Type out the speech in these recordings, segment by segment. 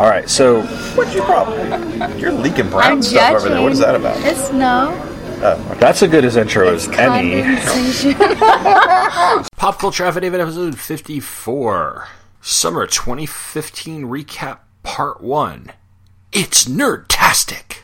All right, so What's your problem? You're leaking brown I'm stuff over there. What is that about? It's no. Oh, okay. that's a good as intro as any. Pop Culture Affidavit episode 54. Summer 2015 recap part 1. It's nerdtastic.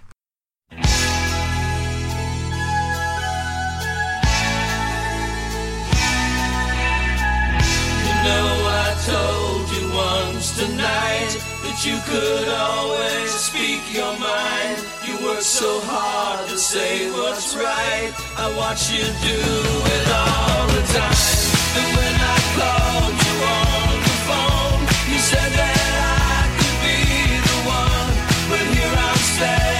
That you could always speak your mind. You work so hard to say what's right. I watch you do it all the time. And when I called you on the phone, you said that I could be the one. But here I'm standing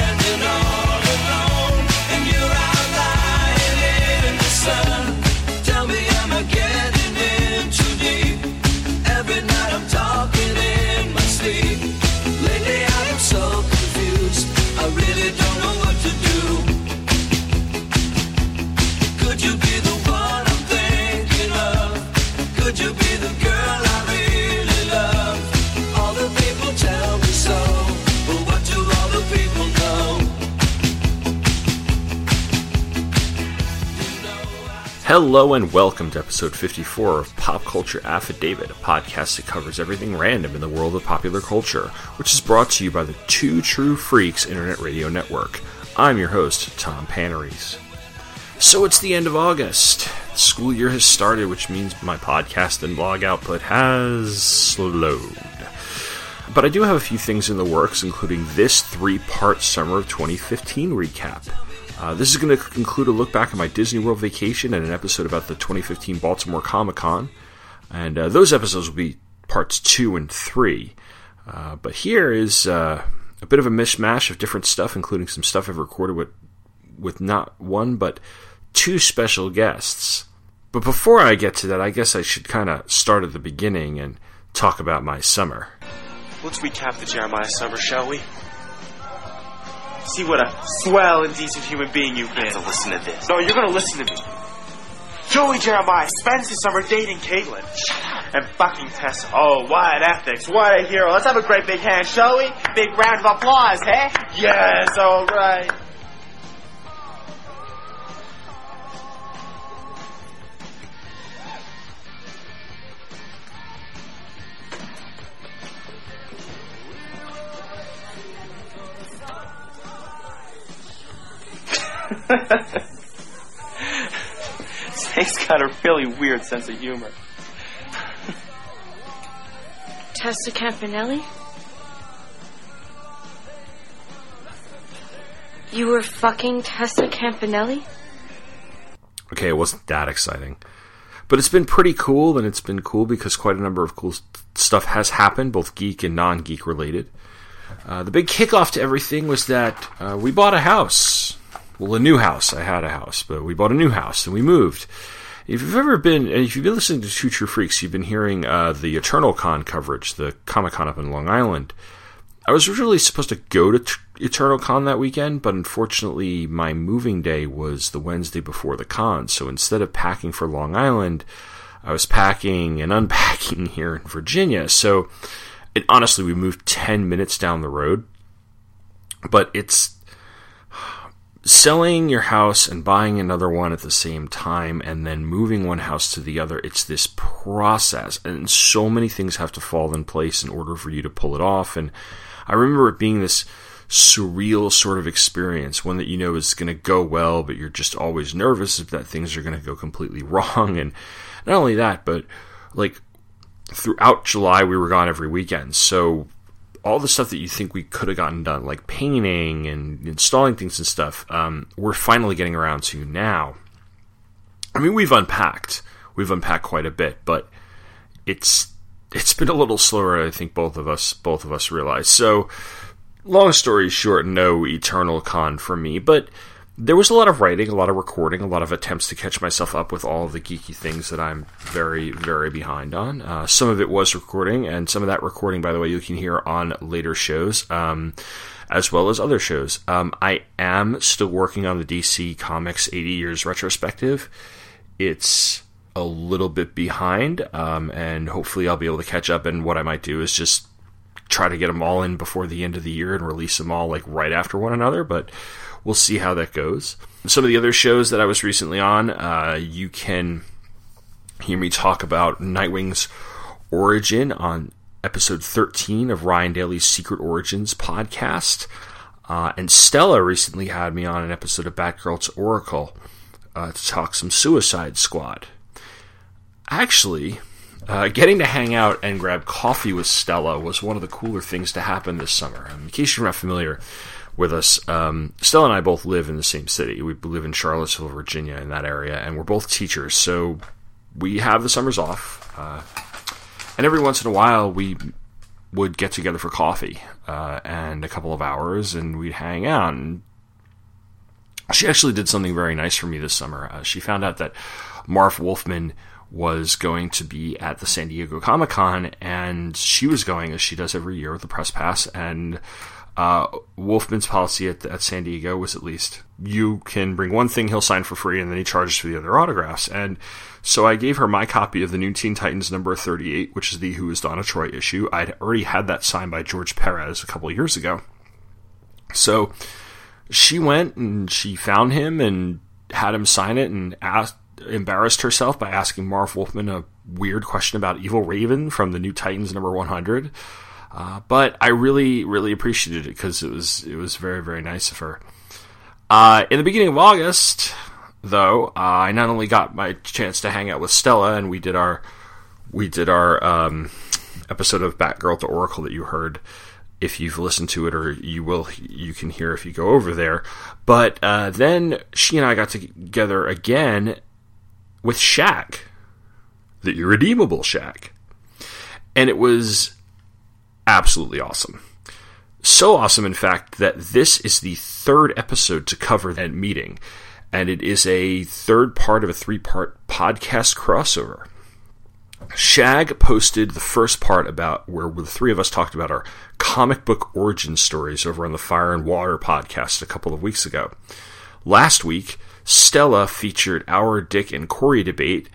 Hello and welcome to episode 54 of Pop Culture Affidavit, a podcast that covers everything random in the world of popular culture, which is brought to you by the Two True Freaks Internet Radio Network. I'm your host, Tom Panarese. So it's the end of August. The school year has started, which means my podcast and blog output has slowed. But I do have a few things in the works, including this three part summer of 2015 recap. Uh, this is going to conclude a look back at my Disney World vacation and an episode about the 2015 Baltimore Comic Con. And uh, those episodes will be parts two and three. Uh, but here is uh, a bit of a mishmash of different stuff, including some stuff I've recorded with, with not one, but two special guests. But before I get to that, I guess I should kind of start at the beginning and talk about my summer. Let's recap the Jeremiah summer, shall we? See what a swell and decent human being you've been. to listen to this. No, you're gonna listen to me. Joey Jeremiah spends his summer dating Caitlin. And fucking Tessa. Oh, what an ethics. What a hero. Let's have a great big hand, shall we? Big round of applause, hey? Yes, alright. Snake's got a really weird sense of humor. Tessa Campanelli? You were fucking Tessa Campanelli? Okay, it wasn't that exciting. But it's been pretty cool, and it's been cool because quite a number of cool stuff has happened, both geek and non geek related. Uh, the big kickoff to everything was that uh, we bought a house. Well, a new house. I had a house, but we bought a new house and we moved. If you've ever been, and if you've been listening to Two True Freaks, you've been hearing uh, the Eternal Con coverage, the Comic Con up in Long Island. I was originally supposed to go to T- Eternal Con that weekend, but unfortunately, my moving day was the Wednesday before the con. So instead of packing for Long Island, I was packing and unpacking here in Virginia. So, honestly, we moved 10 minutes down the road, but it's selling your house and buying another one at the same time and then moving one house to the other it's this process and so many things have to fall in place in order for you to pull it off. And i remember it being this surreal sort of experience one that you know is going to go well but you're just always nervous that things are going to go completely wrong. And not only that but like throughout july we were gone every weekend. So all the stuff that you think we could have gotten done, like painting and installing things and stuff, um, we're finally getting around to now. I mean, we've unpacked, we've unpacked quite a bit, but it's it's been a little slower. I think both of us both of us realize. So, long story short, no eternal con for me, but there was a lot of writing, a lot of recording, a lot of attempts to catch myself up with all of the geeky things that I'm very, very behind on. Uh, some of it was recording, and some of that recording, by the way, you can hear on later shows, um, as well as other shows. Um, I am still working on the DC Comics 80 Years retrospective. It's a little bit behind, um, and hopefully I'll be able to catch up. And what I might do is just try to get them all in before the end of the year and release them all like right after one another, but we'll see how that goes. Some of the other shows that I was recently on, uh, you can hear me talk about Nightwing's origin on episode 13 of Ryan Daly's Secret Origins podcast. Uh, and Stella recently had me on an episode of Batgirl to Oracle uh, to talk some Suicide Squad. Actually, uh, getting to hang out and grab coffee with Stella was one of the cooler things to happen this summer. Um, in case you're not familiar with us, um, Stella and I both live in the same city. We live in Charlottesville, Virginia, in that area, and we're both teachers, so we have the summers off. Uh, and every once in a while, we would get together for coffee uh, and a couple of hours, and we'd hang out. And she actually did something very nice for me this summer. Uh, she found out that Marv Wolfman was going to be at the San Diego Comic Con, and she was going as she does every year with the press pass. And uh, Wolfman's policy at, at San Diego was at least you can bring one thing he'll sign for free, and then he charges for the other autographs. And so I gave her my copy of the New Teen Titans number 38, which is the Who is Donna Troy issue. I'd already had that signed by George Perez a couple of years ago. So she went and she found him and had him sign it and asked, embarrassed herself by asking Marv Wolfman a weird question about Evil Raven from the New Titans number 100. Uh, but I really, really appreciated it because it was it was very, very nice of her. Uh, in the beginning of August, though, uh, I not only got my chance to hang out with Stella, and we did our we did our um, episode of Batgirl to Oracle that you heard. If you've listened to it, or you will, you can hear if you go over there. But uh, then she and I got together again with Shag, the irredeemable Shag, and it was absolutely awesome. So awesome, in fact, that this is the third episode to cover that meeting, and it is a third part of a three part podcast crossover. Shag posted the first part about where the three of us talked about our comic book origin stories over on the Fire and Water podcast a couple of weeks ago. Last week, Stella featured our Dick and Kori debate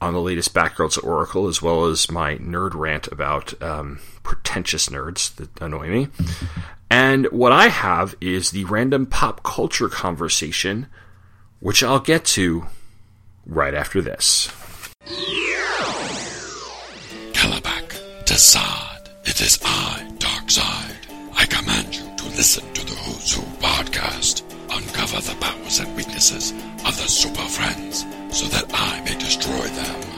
on the latest Batgirl to Oracle, as well as my nerd rant about um, pretentious nerds that annoy me. And what I have is the random pop culture conversation, which I'll get to right after this. Kalibak, Desaad, it is I, Darkseid. I command you to listen to the Who's Who podcast. Uncover the powers and weaknesses of the Super Friends so that I may destroy them.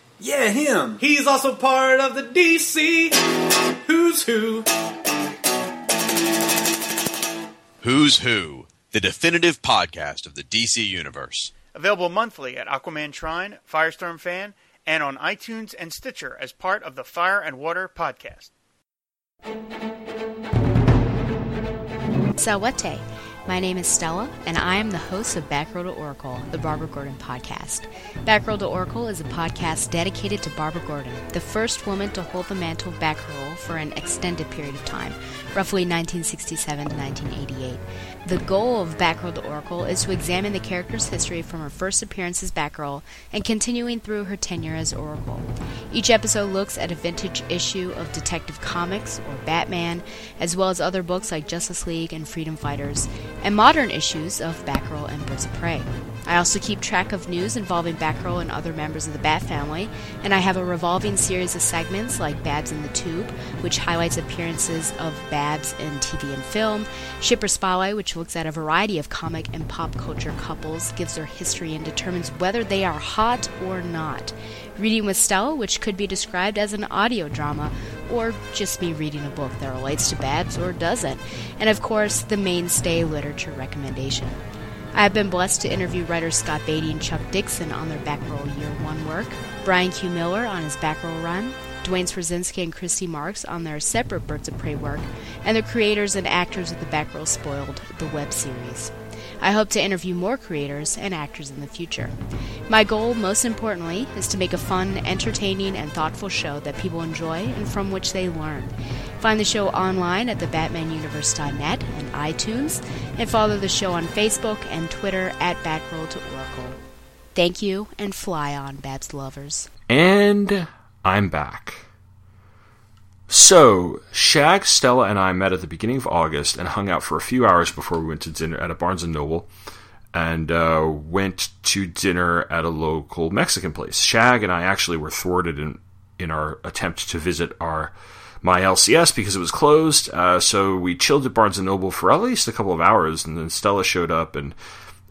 Yeah, him. He's also part of the DC Who's Who. Who's Who, the definitive podcast of the DC Universe. Available monthly at Aquaman Shrine, Firestorm Fan, and on iTunes and Stitcher as part of the Fire and Water podcast. Sawate. My name is Stella, and I am the host of Batgirl to Oracle, the Barbara Gordon podcast. Batgirl to Oracle is a podcast dedicated to Barbara Gordon, the first woman to hold the mantle of Batgirl for an extended period of time, roughly 1967 to 1988. The goal of Batgirl to Oracle is to examine the character's history from her first appearance as Batgirl and continuing through her tenure as Oracle. Each episode looks at a vintage issue of Detective Comics or Batman, as well as other books like Justice League and Freedom Fighters, and modern issues of Batgirl and Birds of Prey. I also keep track of news involving Batgirl and other members of the Bat family, and I have a revolving series of segments like Babs in the Tube, which highlights appearances of Babs in TV and film, Shipper Spotlight, which looks at a variety of comic and pop culture couples, gives their history, and determines whether they are hot or not. Reading with Stella, which could be described as an audio drama, or just me reading a book that relates to Babs or doesn't, and of course, the mainstay literature recommendation. I have been blessed to interview writers Scott Beatty and Chuck Dixon on their Batgirl Year One work, Brian Q. Miller on his Batgirl run, Duane Swierczynski and Christy Marx on their separate Birds of Prey work, and the creators and actors of The Batgirl Spoiled, the web series. I hope to interview more creators and actors in the future. My goal, most importantly, is to make a fun, entertaining, and thoughtful show that people enjoy and from which they learn. Find the show online at thebatmanuniverse.net and iTunes, and follow the show on Facebook and Twitter at Batgirl to Oracle. Thank you, and fly on, Babs lovers. And I'm back. So, Shag, Stella, and I met at the beginning of August and hung out for a few hours before we went to dinner at a Barnes Noble, and uh, went to dinner at a local Mexican place. Shag and I actually were thwarted in in our attempt to visit our my LCS because it was closed. Uh, so we chilled at Barnes and Noble for at least a couple of hours, and then Stella showed up, and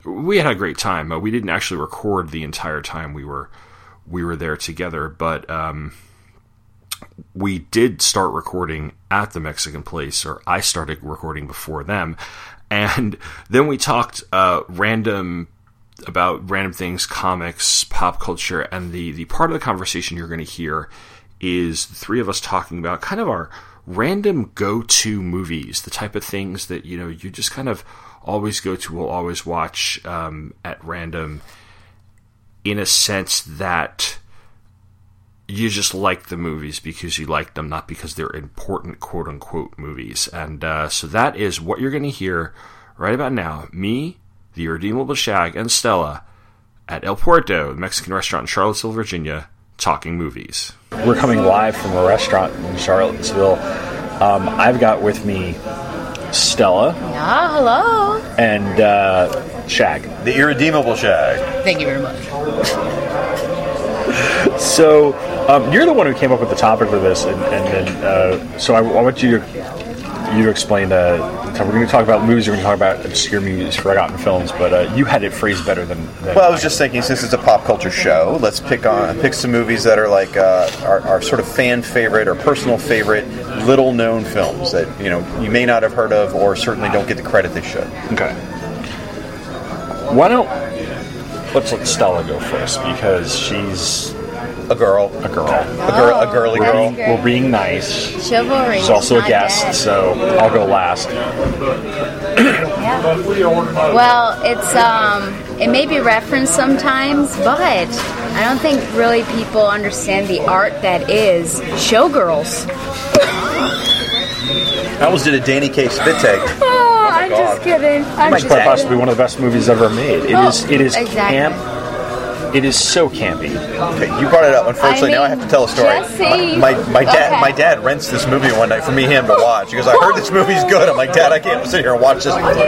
we had a great time. Uh, we didn't actually record the entire time we were we were there together, but. Um, we did start recording at the Mexican place, or I started recording before them, and then we talked uh, random about random things, comics, pop culture, and the the part of the conversation you're going to hear is the three of us talking about kind of our random go to movies, the type of things that you know you just kind of always go to, will always watch um, at random, in a sense that you just like the movies because you like them, not because they're important quote unquote movies. And uh, so that is what you're going to hear right about now. Me, the Irredeemable Shag, and Stella at El Puerto, the Mexican restaurant in Charlottesville, Virginia, talking movies. We're coming live from a restaurant in Charlottesville. Um, I've got with me Stella Ah, hello. and uh, Shag. The irredeemable Shag. Thank you very much. So um, you're the one who came up with the topic for this, and, and then uh, so I, I want you to you explained explain. Uh, we're going to talk about movies. We're going to talk about obscure movies, forgotten films, but uh, you had it phrased better than. than Well, I was just thinking, since it's a pop culture show, let's pick on pick some movies that are like uh, our, our sort of fan favorite or personal favorite, little known films that you know you may not have heard of or certainly don't get the credit they should. Okay. Why don't let's let Stella go first because she's a girl, a girl, a girl, a girly we're girl. Being, we're being nice. Chivalry. She's also a guest, dead. so I'll go last. yeah. Well, it's um, it may be referenced sometimes, but I don't think really people understand the art that is showgirls. I almost did a Danny K. spit take. Oh, my I'm God. just kidding. I'm It's just quite kidding. possibly one of the best movies ever made. It Oh, is. It is exactly. camp. It is so campy. Okay, you brought it up. Unfortunately, I now I have to tell a story. Jesse. My, my, my dad Okay. my dad rents this movie one night for me and him to watch. He goes, I heard this movie's good. I'm like, Dad, I can't sit here and watch this with you.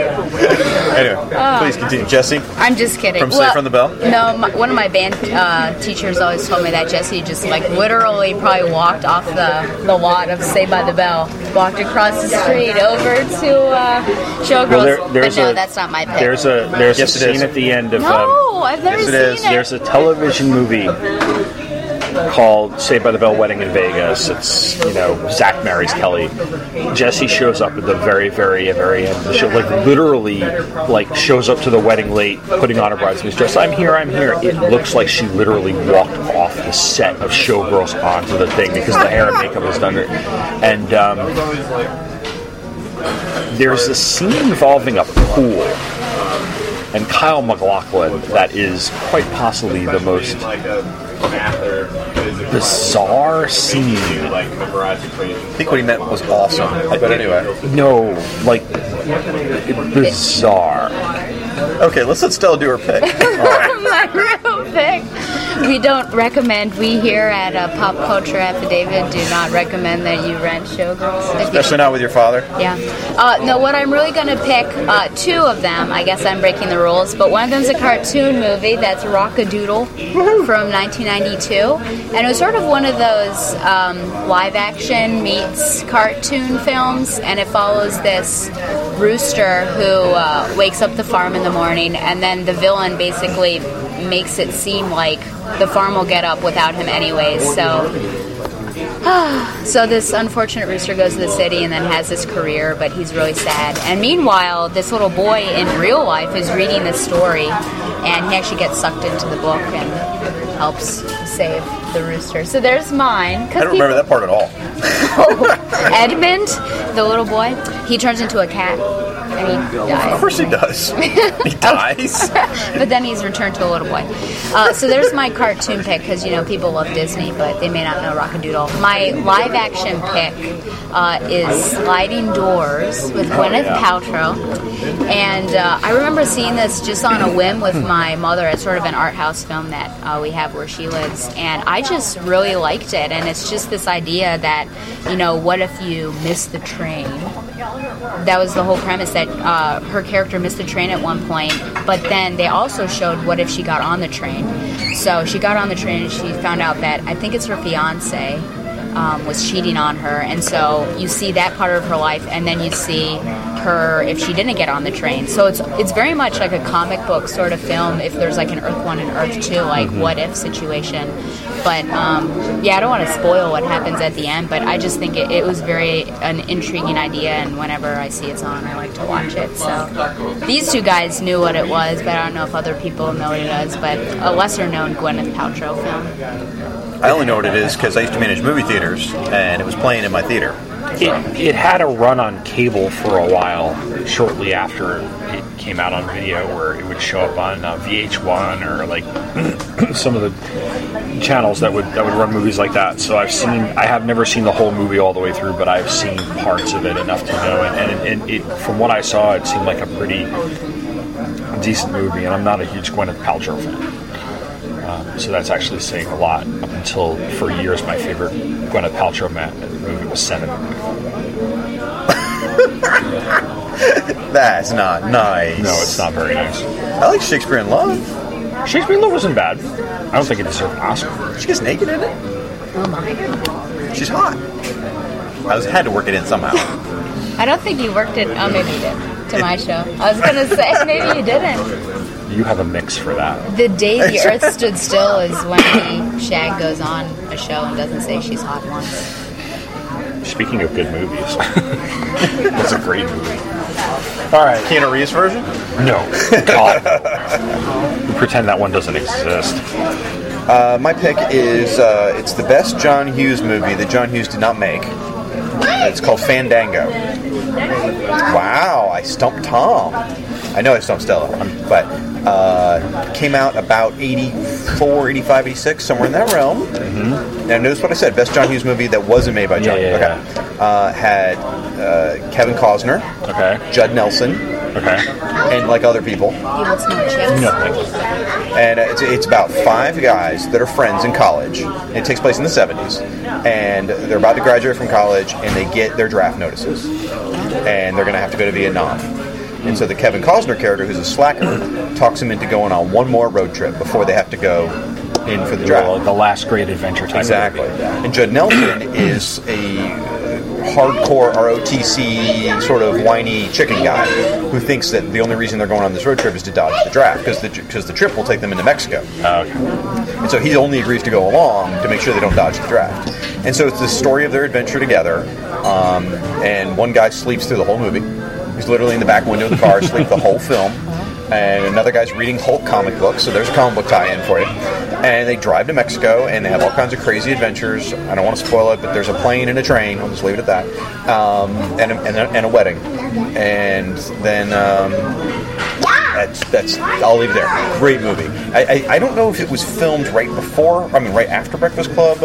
anyway, Oh. please continue. Jesse? I'm just kidding. From Safe from the Bell? No, my, one of my band uh, teachers always told me that Jesse just like literally probably walked off the, the lot of Saved by the Bell, walked across the street over to uh, Showgirls. Well, there- but there's no, a- that's not my pick. There's a there's Yes, a scene at the end of. no, um, I've never yes, seen is. it. There's a television movie called Saved by the Bell Wedding in Vegas. It's, you know, Zach marries Kelly. Jesse shows up at the very, very, very end of the show. Like, literally, like, shows up to the wedding late, putting on her bridesmaid's dress. I'm here, I'm here. It looks like she literally walked off the set of Showgirls onto the thing because the hair and makeup was done. And, um, there's a scene involving a pool and Kyle MacLachlan that is quite possibly the most bizarre scene. I think what he meant was awesome. But anyway. No, like bizarre. Okay, let's let Stella do her pick. my real pick. We don't recommend. We here at uh, Pop Culture Affidavit do not recommend that you rent Showgirls. Especially not with your father. Yeah. Uh, no, what I'm really going to pick, uh, two of them, I guess I'm breaking the rules, but one of them's a cartoon movie that's Rock-a-Doodle from 1992. And it was sort of one of those um, live action meets cartoon films, and it follows this rooster who uh, wakes up the farm in the morning, and then the villain basically makes it seem like the farm will get up without him anyways. So so this unfortunate rooster goes to the city and then has this career, but he's really sad. And meanwhile, this little boy in real life is reading this story, and he actually gets sucked into the book and helps save the rooster. So there's mine. I don't remember that part at all. Edmund, the little boy, he turns into a cat and he dies. Of course he does. he dies. but then he's returned to a little boy. Uh, so there's my cartoon pick because you know people love Disney, but they may not know Rock-a-Doodle. My live action pick uh, is Sliding Doors with Gwyneth Paltrow, and uh, I remember seeing this just on a whim with my mother at sort of an art house film that uh, we have where she lives, and I just really liked it. And it's just this idea that you know, what if you miss the train? That was the whole premise that uh, her character missed the train at one point, but then they also showed what if she got on the train. So she got on the train and she found out that I think it's her fiance um, was cheating on her, and so you see that part of her life, and then you see her if she didn't get on the train. So it's it's very much like a comic book sort of film. If there's like an Earth One and Earth Two, like what if situation. But um, yeah, I don't want to spoil what happens at the end, but I just think it, it was very an intriguing idea, and whenever I see it's on, I like to watch it. So these two guys knew what it was, but I don't know if other people know what it is. But a lesser known Gwyneth Paltrow film. I only know what it is because I used to manage movie theaters, and it was playing in my theater. It, it had a run on cable for a while shortly after it came out on video, where it would show up on uh, VH1 or like some of the channels that would that would run movies like that. So I've seen, I have never seen the whole movie all the way through, but I've seen parts of it enough to know. And, and, it, it, from what I saw, it seemed like a pretty decent movie. And I'm not a huge Gwyneth Paltrow fan. Um, so that's actually saying a lot. Up until for years, my favorite Gwyneth Paltrow movie was Seven. That's not nice. No, it's not very nice. I like Shakespeare in Love. Shakespeare in Love wasn't bad. I don't think it deserved an Oscar. She gets naked in it. Oh my! She's hot. I was had to work it in somehow. I don't think you worked it. Oh, maybe you did to my show. I was gonna say maybe you didn't. You have a mix for that. The day the Earth stood still is when the Shag goes on a show and doesn't say she's hot once. Speaking of good movies, that's a great movie. All right, Keanu Reeves version? No, God. we pretend that one doesn't exist. Uh, my pick is uh, it's the best John Hughes movie that John Hughes did not make. It's called Fandango. Wow, I stumped Tom. I know I stumped Stella, but uh, came out about 84, 85, 86, somewhere in that realm. Mm-hmm. Now, notice what I said best John Hughes movie that wasn't made by John Yeah, yeah, okay. Uh, had uh, Kevin Costner, okay. Judd Nelson, okay. and like other people. Evil Snow Chicks. And it's, it's about five guys that are friends in college. It takes place in the 70s. And they're about to graduate from college and they get their draft notices. And they're going to have to go to Vietnam. And so the Kevin Costner character, who's a slacker, talks him into going on one more road trip before they have to go in for the draft. The last great adventure type. Exactly. And Judd Nelson is a hardcore ROTC sort of whiny chicken guy who thinks that the only reason they're going on this road trip is to dodge the draft because the because the trip will take them into Mexico. okay. And so he only agrees to go along to make sure they don't dodge the draft. And so it's the story of their adventure together. Um, and one guy sleeps through the whole movie. He's literally in the back window of the car, asleep the whole film. And another guy's reading Hulk comic books, so there's a comic book tie-in for you. And they drive to Mexico, and they have all kinds of crazy adventures. I don't want to spoil it, but there's a plane and a train. I'll just leave it at that. Um, and, a, and, a, and a wedding. And then um, that's that's. I'll leave it there. Great movie. I, I, I don't know if it was filmed right before. I mean, right after Breakfast Club.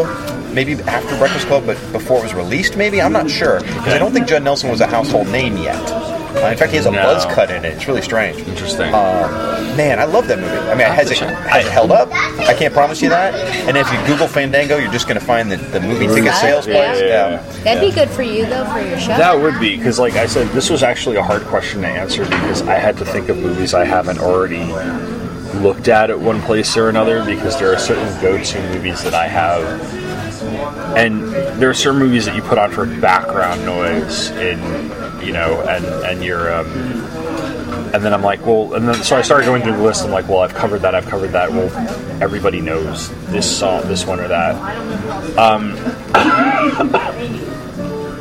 Maybe after Breakfast Club, but before it was released. Maybe I'm not sure because I don't think Judd Nelson was a household name yet. Uh, in fact, he has a No. buzz cut in it. It's really strange. Interesting. Uh, man, I love that movie. I mean, has it, has it held up? I can't promise you that. And if you Google Fandango, you're just going to find the, the movie ticket sales Yeah. place. Yeah. That'd be good for you though for your show. That would be because, like I said, this was actually a hard question to answer because I had to think of movies I haven't already looked at at one place or another because there are certain go-to movies that I have, and there are certain movies that you put on for background noise in, you know, and and your um, and then I'm like, well, and then so I started going through the list. I'm like, well, I've covered that. I've covered that. Well, everybody knows this song, this one or that. Um,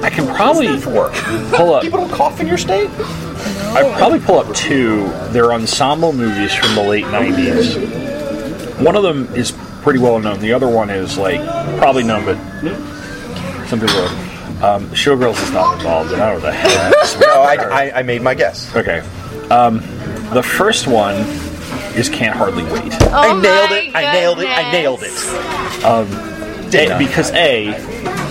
I can probably pull up. People don't cough in your state. I'd probably pull up two. They're ensemble movies from the late '90s. One of them is pretty well known. The other one is like probably known, but some people. Are, um, Showgirls is not involved, and I don't know the hell. no, I, I, I made my guess. Okay. Um, the first one is Can't Hardly Wait. I nailed it. I nailed it. I nailed it. Um, A- because A,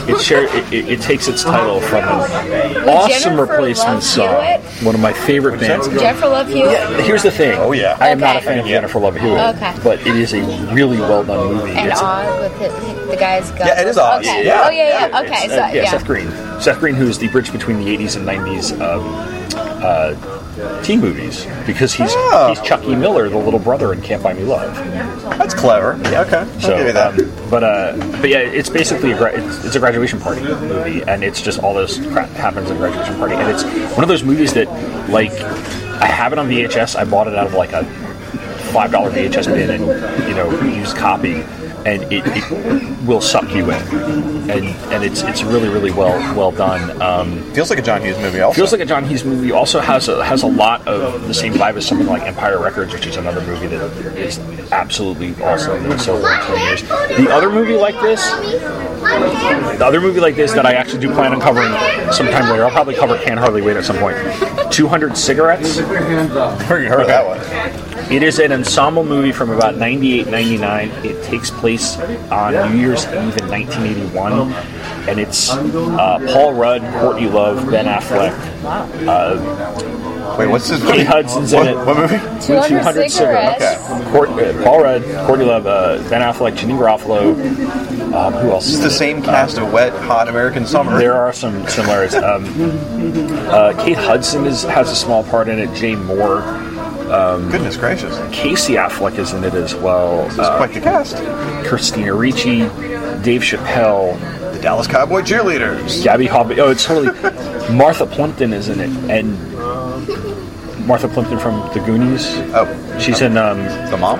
it, share, it, it, it takes its title from an awesome Jennifer replacement Love song. Hewitt? One of my favorite bands. Jennifer Love Hewitt? Yeah, here's the thing. Oh yeah. I am not a fan of Jennifer Love Hewitt, Okay. but it is a really well done movie. And It's a- Oz with the, the guy's gun. Yeah, it is Oz. Okay. Yeah. Oh yeah, yeah. Okay, so uh, yeah, yeah. Seth Green. Seth Green, who is the bridge between the 80s and 90s um, uh, teen movies, because he's Oh. he's Chucky Miller, the little brother in Can't Buy Me Love. That's clever. Yeah, okay. I'll So, give you that. um, but uh, but yeah, it's basically a gra- it's, it's a graduation party movie, and it's just all this crap happens at a graduation party, and it's one of those movies that like I have it on VHS. I bought it out of like a five dollar VHS bin and you know used copy, and it, it will suck you in, and and it's it's really really well well done. Um, feels like a John Hughes movie. Also feels like a John Hughes movie. Also has a has a lot of the same vibe as something like Empire Records, which is another movie that is absolutely awesome. And so twenty years. The other movie like this, the other movie like this that I actually do plan on covering sometime later. I'll probably cover Can Hardly Wait at some point. Two Hundred Cigarettes. Heard that one. It is an ensemble movie from about 98, 99. It takes place on New Year's Eve in 1981. And it's uh, Paul Rudd, Courtney Love, Ben Affleck. Uh, Wait, what's this? Kate Hudson's in it. what movie? 200 cigarettes. Okay. Court, uh, Paul Rudd, Courtney Love, uh, Ben Affleck, Janeane Garofalo. Um, who else? This is the same cast of Wet Hot American Summer. There are some similarities. Um, uh, Kate Hudson is, has a small part in it. Jay Mohr. Um, Goodness gracious. Casey Affleck is in it as well. This is quite the cast. Christina Ricci, Dave Chappelle, the Dallas Cowboy cheerleaders, Gaby Hoffmann. Oh, it's totally. Martha Plimpton is in it, and Martha Plimpton from The Goonies. Oh, she's in um, the mom.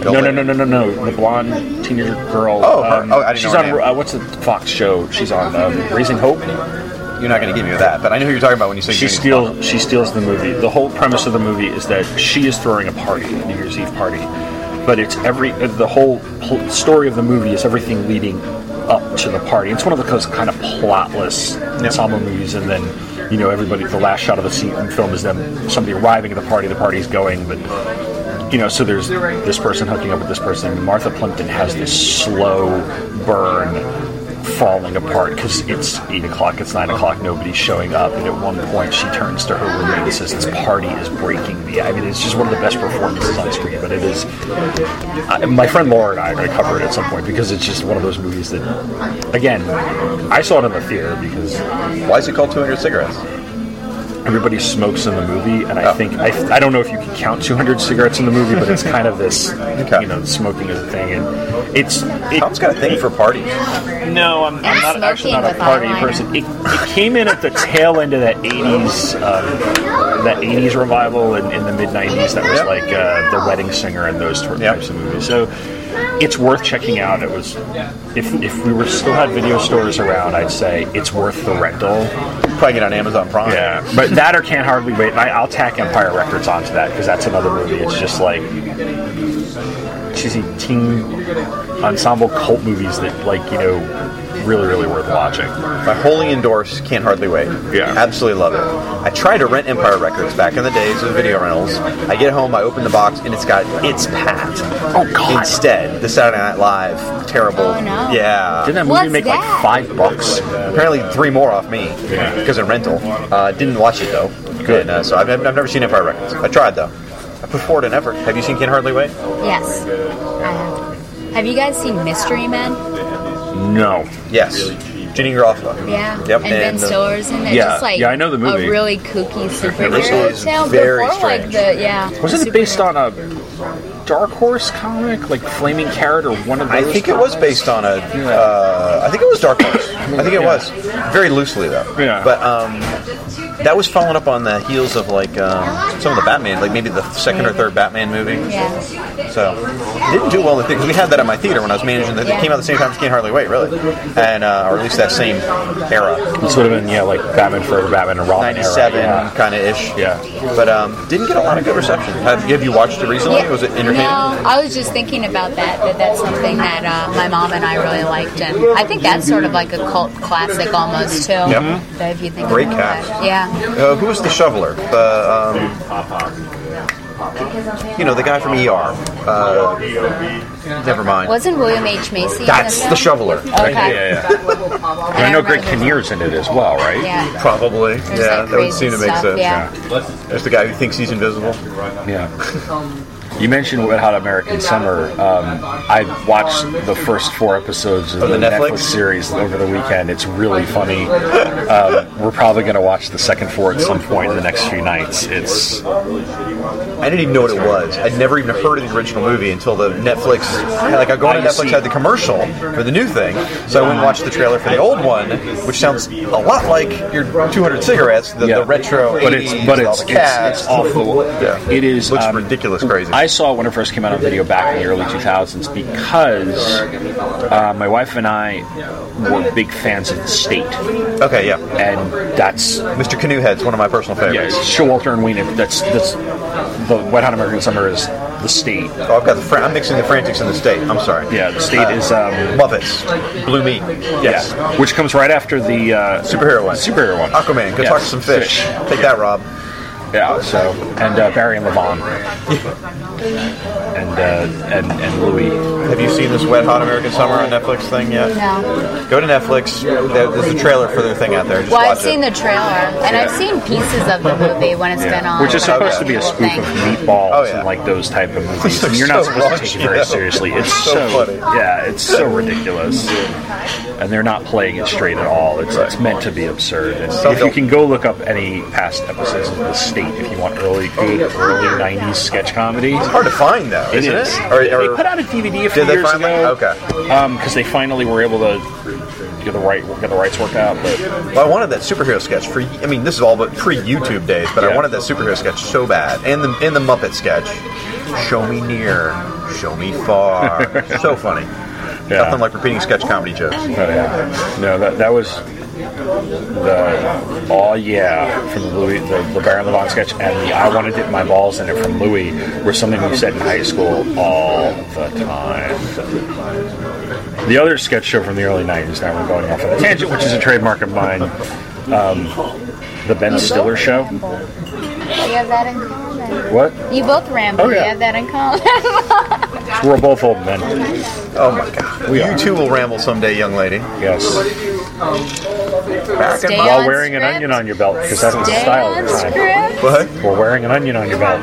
No, no, no, no, no, no. The blonde teenager girl. Oh, her- um, oh, I didn't she's know on uh, what's the Fox show? She's on um, Raising Hope. You're not going to give me that, but I know who you're talking about when you say She steals. She steals the movie. The whole premise of the movie is that she is throwing a party, a New Year's Eve party, but it's every. uh, The whole pl- story of the movie is everything leading up to the party. It's one of those kind of plotless ensemble movies, and then you know everybody. The last shot of the scene in film is them somebody arriving at the party. The party's going, but you know, so there's this person hooking up with this person. Martha Plimpton has this slow burn falling apart because it's 8 o'clock, it's 9 o'clock, nobody's showing up. And at one point, she turns to her roommate and says, This party is breaking me. I mean, it's just one of the best performances on screen, but it is. I, my friend Laura and I are going to cover it at some point because it's just one of those movies that, again, I saw it in the theater because. Why is it called 200 Cigarettes? Everybody smokes in the movie, and Oh. I think I, I don't know if you can count 200 cigarettes in the movie, but it's kind of this, you know, smoking is a thing, and it's. It, Tom's got a thing for parties. No, I'm, I'm not actually not a party eyeliner. person. It, it came in at the tail end of that '80s, um, that '80s revival in, in the mid '90s. That was like uh, the Wedding Singer and those tor- types of movies. So it's worth checking out. It was if if we were still had video stores around, I'd say it's worth the rental. Probably get on Amazon Prime. Yeah, but that or can't hardly wait. I, I'll tack Empire Records onto that because that's another movie. It's just like cheesy teen ensemble cult movies that like you know really really worth watching. I wholly endorse Can't Hardly Wait. Yeah. Absolutely love it. I tried to rent Empire Records back in the days of video rentals. I get home, I open the box, and it's got It's Pat. Oh, God. Instead, the Saturday Night Live, terrible. Oh, no. Yeah. Didn't that movie What's make that? like five bucks? Apparently, three more off me because of rental. Uh, didn't watch it though. Good. And, uh, so I've, I've never seen Empire Records. I tried though. I put forward an effort. Have you seen Can't Hardly Wait? Yes, I have. Have you guys seen Mystery Men? No. Yes. Jenny Garofalo. Yeah. Yep. And, Ben Stiller's in it. yeah. Just like Yeah, I know the movie. A really kooky superhero Stiller's tale very before like strange. the yeah. Wasn't it based on a Dark Horse comic, like Flaming Carrot, or one of those? I those? think it was comics? based on a. Uh, I think it was Dark Horse. I think it was very loosely though. Yeah. But um, that was following up on the heels of like um, some of the Batman, like maybe the second or third Batman movie. Yeah. So it didn't do well in the theater because we had that at my theater when I was managing. The, It came out the same time as Can't Hardly Wait, really, and uh, or at least that same era. This would have been yeah, like Batman Forever, Batman and Robin. era, Ninety-seven yeah. kind of ish. Yeah. But um, didn't get a lot of good reception. Have, have you watched it recently? Yeah. Was it entertaining? No, I was just thinking about that. That that's something that uh, my mom and I really liked, and I think that's sort of like a cult classic almost too. Yep. If you think Great about cast. it. yeah. Uh, who was the shoveler? The um, you know the guy from ER. Uh, never mind. Wasn't William H Macy? That's the shoveler. Okay. Yeah, yeah. And I know Greg Kinnear's in it as well, right? Yeah. Probably. There's yeah, that that would seem to make stuff, sense. yeah. There's the guy who thinks he's invisible. Yeah. You mentioned Wet Hot American Summer. Um, I watched the first four episodes of, Of the the, Netflix? Netflix? series over the weekend. It's really funny. Um, we're probably going to watch the second four at some point in the next few nights. It's I didn't even know what it was. I'd never even heard of the original movie until the Netflix. Like I go on Netflix had the commercial for the new thing, so I went and watched the trailer for the old one, which sounds a lot like your 200 cigarettes, the, the retro but 80s, it's but it's it's, it's awful. Yeah. It is Looks um, ridiculous, crazy. I saw it when it first came out on video back in the early 2000s because uh, my wife and I were big fans of the state. Okay, yeah. And that's Mr. Canoehead's one of my personal favorites. Yeah, Showalter and Wiener. That's that's the Wet Hot American Summer is the state. Oh, I've got the. Fra- I'm mixing the Frantics and the State. I'm sorry. Yeah, the state Uh, is um, Muppets, Blue Meat. Yes. Yeah, which comes right after the uh, superhero one. Superhero one. Aquaman. Go Yes, talk to some fish. Take that, Rob. Yeah. So and uh, Barry and Levon. and uh, and and Louis. Have you seen this Wet Hot American Summer on Netflix thing yet? No. Go to Netflix. There- There's a trailer for their thing out there. Just Well, I've watch seen it. the trailer, and I've seen pieces of the movie when it's been on. Which is supposed to be a spoof thing. of meatballs Oh, yeah. and like those type of movies. And you're not so supposed to take raunchy, it very though. seriously. It's So so, funny. yeah, it's so ridiculous, and they're not playing it straight at all. It's, it's meant to be absurd. And So if you can go look up any past episodes of The State, if you want early good oh, early '90s sketch comedy, It's hard to find though, It isn't is. it? Or, they put out a DVD a few years finally? ago. Okay. Um, because they finally were able to get the right get the rights worked out. But Well, I wanted that superhero sketch for. I mean, this is all but pre-YouTube days, but I wanted that superhero sketch so bad, and the and the Muppet sketch. Show me near, show me far. so funny. Yeah. Nothing like repeating sketch comedy jokes. Oh, yeah. No, that that was the oh yeah from the Louis the, the Barry and Levon sketch and the I want to dip my balls in it from Louis were something we said in high school all the time. The other sketch show from the early '90s. Now we're going off on a tangent, which is a trademark of mine. Um, the Ben Stiller show. We have that in common. What? You both ramble. Oh, yeah. We have that in common. We're both old men. Oh my god. We you are. too will ramble someday, young lady. Yes. Back in Stay my- While wearing we're an onion on your belt, because that's the style of the time. What? We're wearing an onion on your belt.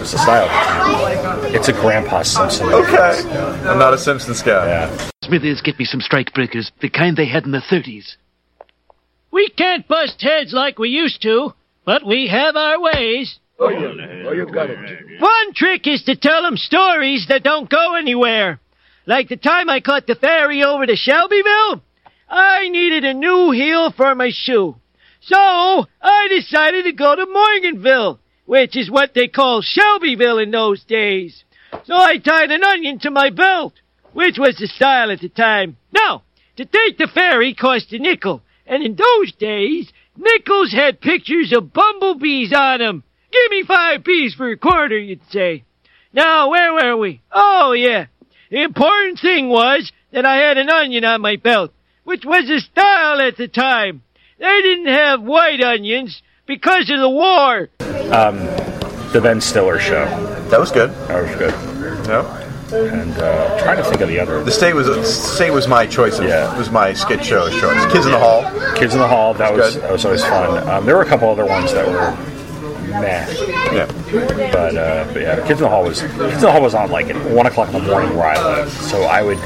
It's the style. It's a Grandpa Simpson. Okay. I'm not a Simpsons guy. Yeah. Smithers, get me some strike breakers, the kind they had in the 30s. We can't bust heads like we used to, but we have our ways. Oh, oh you got it. One trick is to tell them stories that don't go anywhere. Like the time I caught the ferry over to Shelbyville, I needed a new heel for my shoe. So I decided to go to Morganville, which is what they called Shelbyville in those days. So I tied an onion to my belt, which was the style at the time. Now, to take the ferry cost a nickel, and in those days, nickels had pictures of bumblebees on 'em. Give me five peas for a quarter, you'd say. Now, where were we? Oh, yeah. The important thing was that I had an onion on my belt, which was the style at the time. They didn't have white onions because of the war. Um, the Ben Stiller show. That was good. That was good. Yep. And uh, trying to think of the other. The state was state was my choice. Of, Yeah. was my skit show choice. Kids in the Hall. Kids in the Hall. That was Good. that was always fun. Um, there were a couple other ones that were meh. Yeah. But, uh, but yeah, Kids in the Hall was Kids in the Hall was on like at one o'clock in the morning where I lived, so I would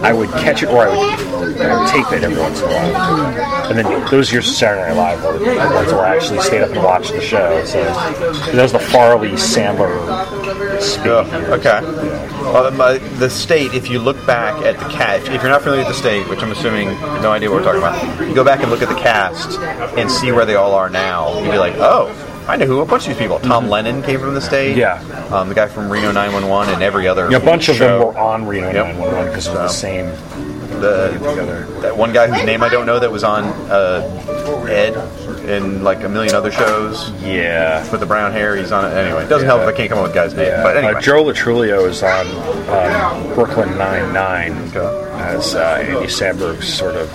I would catch it or I would, I would tape it every once in a while. And then those years of Saturday Night Live were the ones where I actually stayed up and watched the show. So that was the Farley Sandler. Oh, okay. Well, my, the state, if you look back at the cast, if you're not familiar with the state, which I'm assuming no idea what we're talking about, you go back and look at the cast and see where they all are now. You'd be like, oh, I know who a bunch of these people. Tom Lennon came from the state. Yeah. Um, the guy from Reno 911 and every other. Yeah, a bunch of them were on Reno 911 because of the same. The, that one guy whose name I don't know that was on uh, Ed and like a million other shows. Yeah. With the brown hair, he's on it. Anyway, it doesn't help if I can't come up with guy's name. But anyway. Uh, Joe Lo Truglio is on um, Brooklyn Nine Nine as uh, Andy Samberg's sort of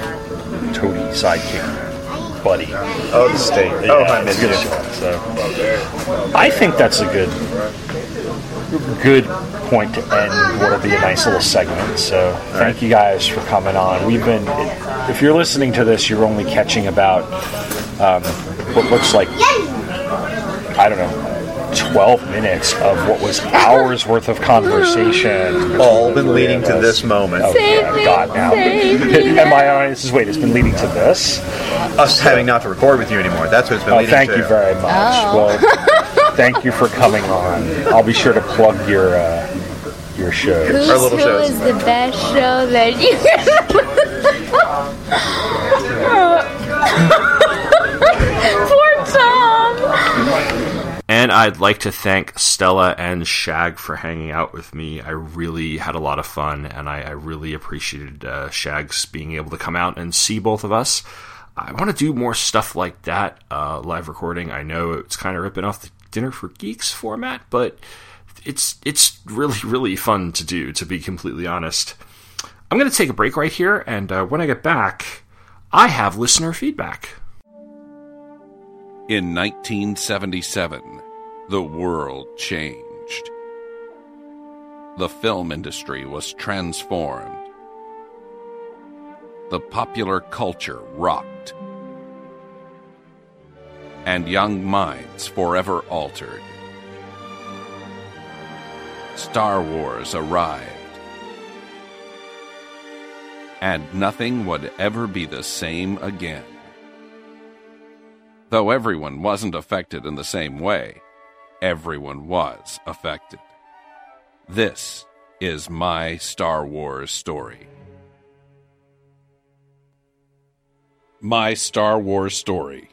toady sidekick buddy. Oh, the state. Yeah, Oh, I it's good. So I think that's a good good point to end what will be a nice little segment. So thank you guys for coming on. We've been if you're listening to this, you're only catching about um, what looks like I don't know. 12 minutes of what was hours worth of conversation. All been leading to this moment. Oh, yeah, God, now. And my audience is wait, it's been leading to this? Us having not to record with you anymore. That's what it's been Oh, leading thank to. Thank you very much. Oh. Well, thank you for coming on. I'll be sure to plug your uh, your shows. Who's Who is the best show that you And I'd like to thank Stella and Shag for hanging out with me. I really had a lot of fun, and I, I really appreciated uh, Shag's being able to come out and see both of us. I want to do more stuff like that, uh, live recording. I know it's kind of ripping off the Dinner for Geeks format, but it's it's really really fun to do. To be completely honest, I'm going to take a break right here, and uh, when I get back, I have listener feedback. In 1977, the world changed. The film industry was transformed. The popular culture rocked. And young minds forever altered. Star Wars arrived. And nothing would ever be the same again. Though everyone wasn't affected in the same way, everyone was affected. This is my Star Wars story. My Star Wars Story,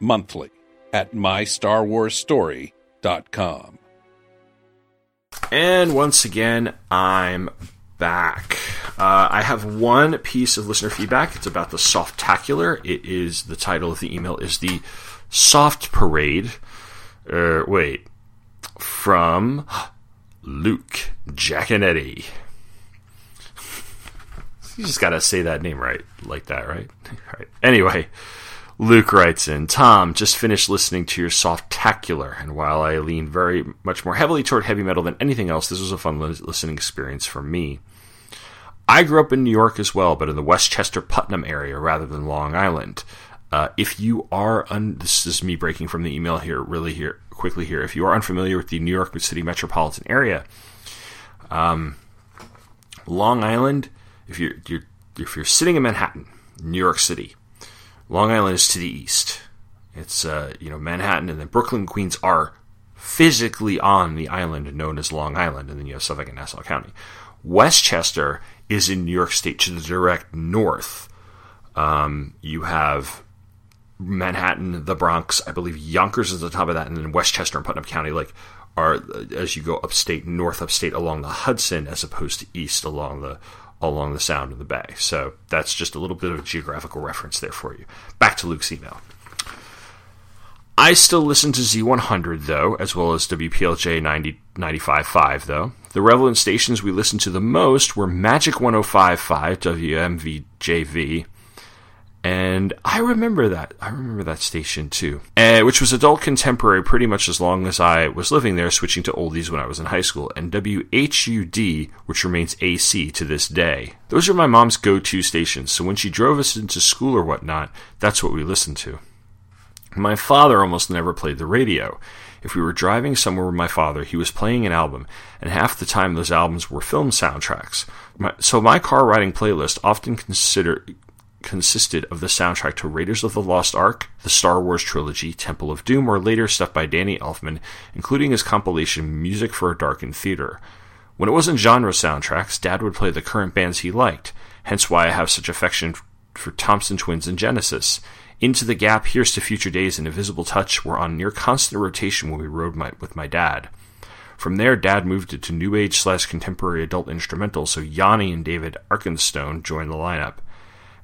monthly at mystarwarsstory.com. And once again, I'm back. Uh, I have one piece of listener feedback. It's about the Softacular. It is the title of the email is the Soft Parade. Er, wait, from Luke Giaconetti. You just gotta say that name right, like that, right? right. Anyway, Luke writes in, Tom, just finished listening to your Softacular, and while I lean very much more heavily toward heavy metal than anything else, this was a fun listening experience for me. I grew up in New York as well, but in the Westchester Putnam area rather than Long Island. Uh, if you are, un- this is me breaking from the email here, really here, quickly here. If you are unfamiliar with the New York City metropolitan area, um, Long Island, if you're, you're if you're sitting in Manhattan, New York City, Long Island is to the east. It's uh, you know Manhattan, and then Brooklyn, Queens are physically on the island known as Long Island, and then you have Suffolk and Nassau County. Westchester is in New York State to the direct north. Um, you have Manhattan, the Bronx, I believe Yonkers is the top of that, and then Westchester and Putnam County, like are as you go upstate, north upstate along the Hudson, as opposed to east along the along the Sound and the Bay. So that's just a little bit of a geographical reference there for you. Back to Luke's email. I still listen to Z100 though, as well as WPLJ 90, 95.5 though. The relevant stations we listened to the most were Magic 105.5 WMVJV, and I remember that. I remember that station too, which was adult contemporary pretty much as long as I was living there, switching to oldies when I was in high school, and WHUD, which remains AC to this day. Those are my mom's go-to stations, so when she drove us into school or whatnot, that's what we listened to. My father almost never played the radio. If we were driving somewhere with my father, he was playing an album, and half the time those albums were film soundtracks. My, so my car riding playlist often consider, consisted of the soundtrack to Raiders of the Lost Ark, the Star Wars trilogy, Temple of Doom, or later stuff by Danny Elfman, including his compilation Music for a Darkened Theater. When it wasn't genre soundtracks, Dad would play the current bands he liked, hence why I have such affection for Thompson Twins and Genesis. Into the Gap, Here's to Future Days, and Invisible Touch were on near constant rotation when we rode my, with my dad. From there, Dad moved it to new age slash contemporary adult instrumental, so Yanni and David Arkenstone joined the lineup.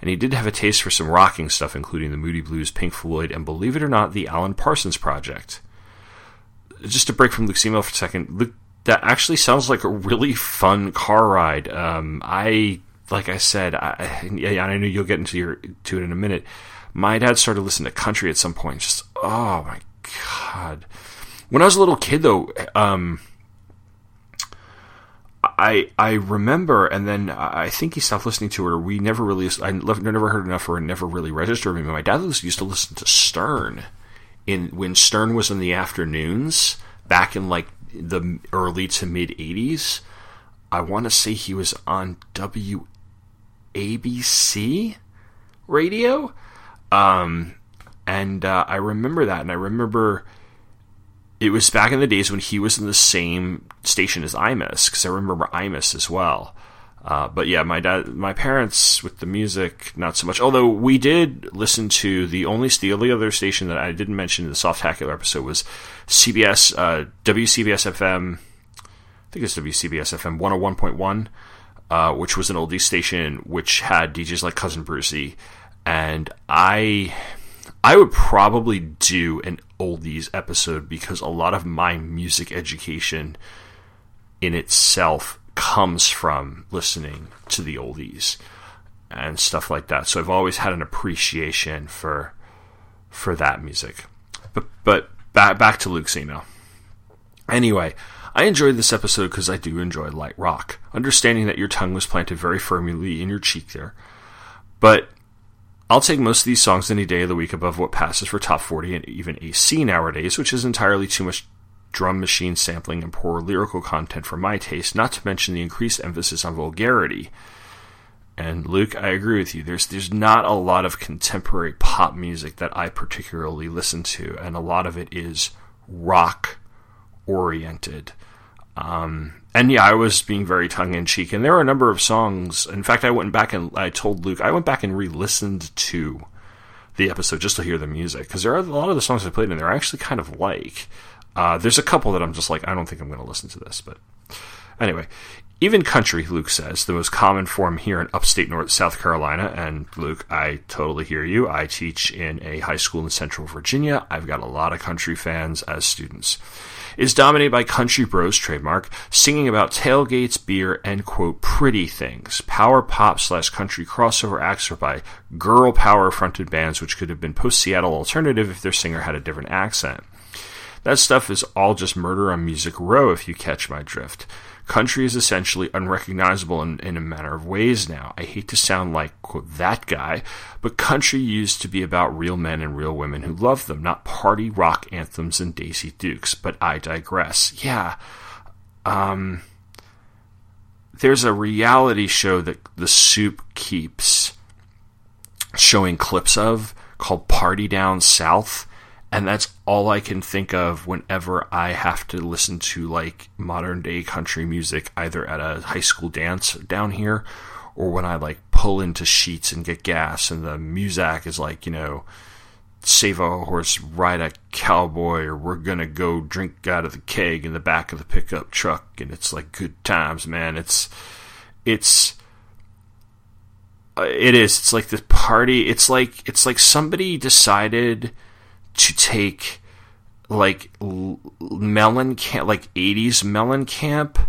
And he did have a taste for some rocking stuff, including the Moody Blues, Pink Floyd, and believe it or not, the Alan Parsons Project. Just to break from Luke's email for a second, Luke, that actually sounds like a really fun car ride. Um, I, like I said, I, yeah, I know you'll get into your to it in a minute my dad started listening to country at some point. Just oh my god! When I was a little kid, though, um, I I remember, and then I think he stopped listening to it, we never really I never heard enough, or never really registered with me. My dad used to listen to Stern in when Stern was in the afternoons back in like the early to mid '80s. I want to say he was on WABC radio um, and uh, I remember that, and I remember it was back in the days when he was in the same station as Imus, because I remember Imus as well. Uh, but yeah, my dad, my parents with the music, not so much. Although we did listen to the only the only other station that I didn't mention in the Softacular episode was CBS, uh, WCBS FM. I think it's WCBS FM 101.1, uh, which was an oldie station which had DJs like Cousin Brucey and I I would probably do an oldies episode because a lot of my music education in itself comes from listening to the oldies and stuff like that. So I've always had an appreciation for for that music. But but back back to Luke's email. Anyway, I enjoyed this episode because I do enjoy light rock. Understanding that your tongue was planted very firmly in your cheek there. But I'll take most of these songs any day of the week above what passes for top 40 and even AC nowadays, which is entirely too much drum machine sampling and poor lyrical content for my taste, not to mention the increased emphasis on vulgarity. And Luke, I agree with you. There's there's not a lot of contemporary pop music that I particularly listen to, and a lot of it is rock oriented. Um, and yeah, I was being very tongue in cheek. And there are a number of songs. In fact, I went back and I told Luke, I went back and re listened to the episode just to hear the music. Because there are a lot of the songs I played in there I actually kind of like. Uh, there's a couple that I'm just like, I don't think I'm going to listen to this. But anyway, even country, Luke says, the most common form here in upstate North South Carolina. And Luke, I totally hear you. I teach in a high school in Central Virginia. I've got a lot of country fans as students is dominated by Country Bros trademark, singing about tailgates, beer, and quote, pretty things. Power pop slash country crossover acts are by girl power fronted bands, which could have been post Seattle alternative if their singer had a different accent. That stuff is all just murder on Music Row, if you catch my drift. Country is essentially unrecognizable in, in a manner of ways now. I hate to sound like, quote, that guy, but country used to be about real men and real women who loved them, not party rock anthems and Daisy Dukes. But I digress. Yeah. Um, there's a reality show that the soup keeps showing clips of called Party Down South and that's all I can think of whenever I have to listen to like modern day country music, either at a high school dance down here, or when I like pull into Sheetz and get gas, and the music is like, you know, save a horse, ride a cowboy, or we're gonna go drink out of the keg in the back of the pickup truck, and it's like good times, man. It's, it's, uh, it is. It's like this party. It's like it's like somebody decided to take like Mellencamp like 80s Mellencamp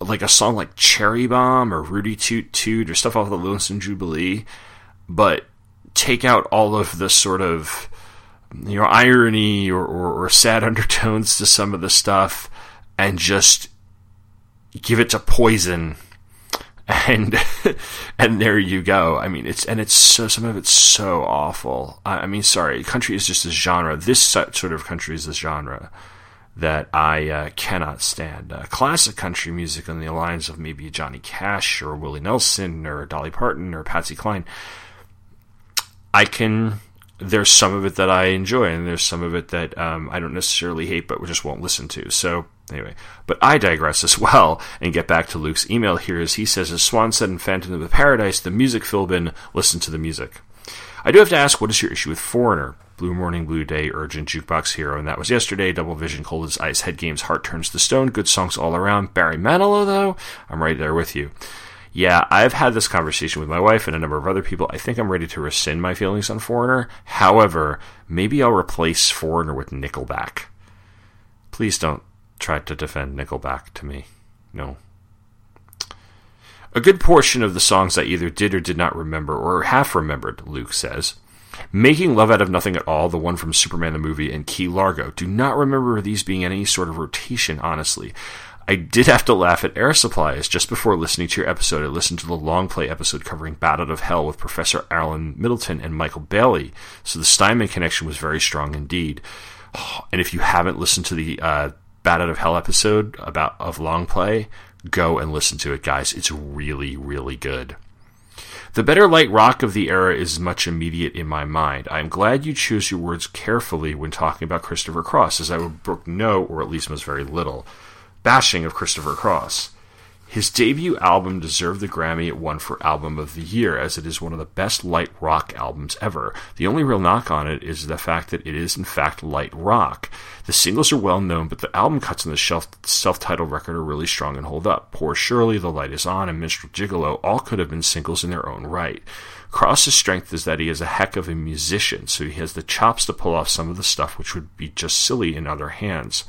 like a song like Cherry Bomb or Rooty Toot Toot or stuff off the Lonesome Jubilee, but take out all of the sort of you know irony or, or, or sad undertones to some of the stuff and just give it to Poison and and there you go. I mean, it's and it's so some of it's so awful. I, I mean, sorry, country is just a genre. This sort of country is a genre that I uh, cannot stand. Uh, classic country music on the lines of maybe Johnny Cash or Willie Nelson or Dolly Parton or Patsy Cline. I can. There's some of it that I enjoy, and there's some of it that um, I don't necessarily hate, but just won't listen to. So Anyway, but I digress as well and get back to Luke's email here as he says, as Swan said in Phantom of the Paradise, the music Philbin, listen to the music. I do have to ask, what is your issue with Foreigner? Blue Morning, Blue Day, Urgent, Jukebox Hero, and that was yesterday. Double Vision, Cold as Ice, Head Games, Heart Turns to Stone. Good songs all around. Barry Manilow, though, I'm right there with you. Yeah, I've had this conversation with my wife and a number of other people. I think I'm ready to rescind my feelings on Foreigner. However, maybe I'll replace Foreigner with Nickelback. Please don't tried to defend Nickelback to me. No. A good portion of the songs I either did or did not remember, or half remembered, Luke says. Making Love Out of Nothing at All, the one from Superman the movie, and Key Largo. Do not remember these being any sort of rotation, honestly. I did have to laugh at Air Supply's just before listening to your episode, I listened to the long play episode covering Bat Out of Hell with Professor Alan Middleton and Michael Bailey, so the Steinman connection was very strong indeed. And if you haven't listened to the uh, Bat Out of Hell episode about of long play, go and listen to it, guys. It's really, really good. The better light rock of the era is much immediate in my mind. I am glad you choose your words carefully when talking about Christopher Cross, as I would brook no, or at least most very little, bashing of Christopher Cross. His debut album deserved the Grammy it won for Album of the Year, as it is one of the best light rock albums ever. The only real knock on it is the fact that it is, in fact, light rock. The singles are well known, but the album cuts on the self titled record are really strong and hold up. Poor Shirley, The Light Is On, and Minstrel Gigolo all could have been singles in their own right. Cross's strength is that he is a heck of a musician, so he has the chops to pull off some of the stuff which would be just silly in other hands.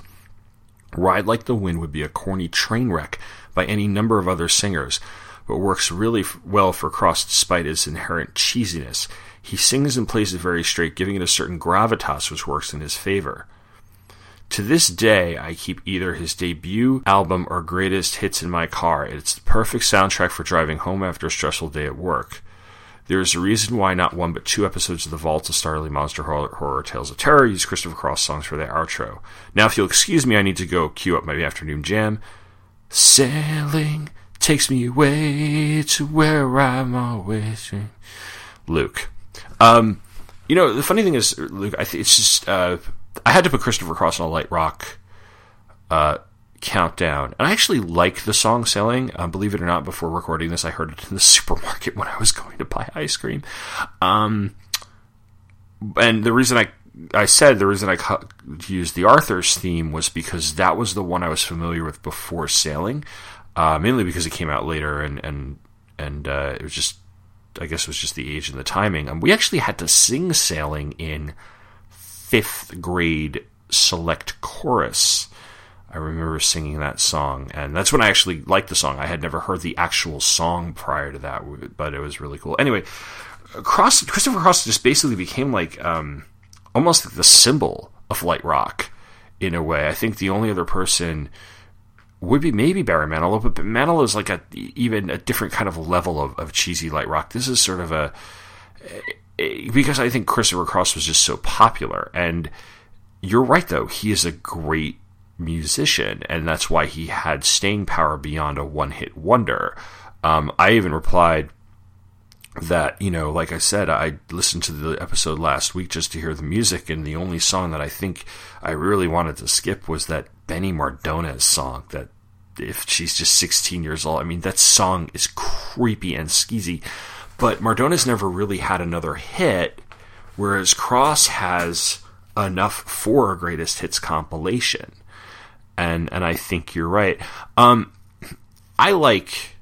Ride Like the Wind would be a corny train wreck by any number of other singers, but works really well for Cross despite its inherent cheesiness. He sings and plays it very straight, giving it a certain gravitas which works in his favor. To this day, I keep either his debut album or greatest hits in my car. It's the perfect soundtrack for driving home after a stressful day at work. There is a reason why not one but two episodes of The Vault of Starly Monster Horror, Horror Tales of Terror use Christopher Cross songs for their outro. Now, if you'll excuse me, I need to go cue up my afternoon jam. Sailing takes me away to where I'm always. Luke. Um, you know, the funny thing is, Luke, I think it's just, uh, I had to put Christopher Cross on a light rock, uh, countdown. And I actually like the song Sailing. Uh, believe it or not, before recording this, I heard it in the supermarket when I was going to buy ice cream. Um, and the reason I I said the reason I used the Arthur's theme was because that was the one I was familiar with before sailing, uh, mainly because it came out later and and and uh, it was just I guess it was just the age and the timing. Um, we actually had to sing sailing in fifth grade select chorus. I remember singing that song, and that's when I actually liked the song. I had never heard the actual song prior to that, but it was really cool. Anyway, Cross Christopher Cross just basically became like. Um, almost the symbol of light rock in a way. I think the only other person would be maybe Barry Manilow, but Manilow is like a even a different kind of level of, of cheesy light rock. This is sort of a, a because I think Christopher Cross was just so popular, and you're right though he is a great musician, and that's why he had staying power beyond a one hit wonder. Um, I even replied that you know like i said i listened to the episode last week just to hear the music and the only song that i think i really wanted to skip was that benny mardones song that if she's just 16 years old. I mean that song is creepy and skeezy but mardones never really had another hit whereas cross has enough for a greatest hits compilation. And and i think you're right. Um i like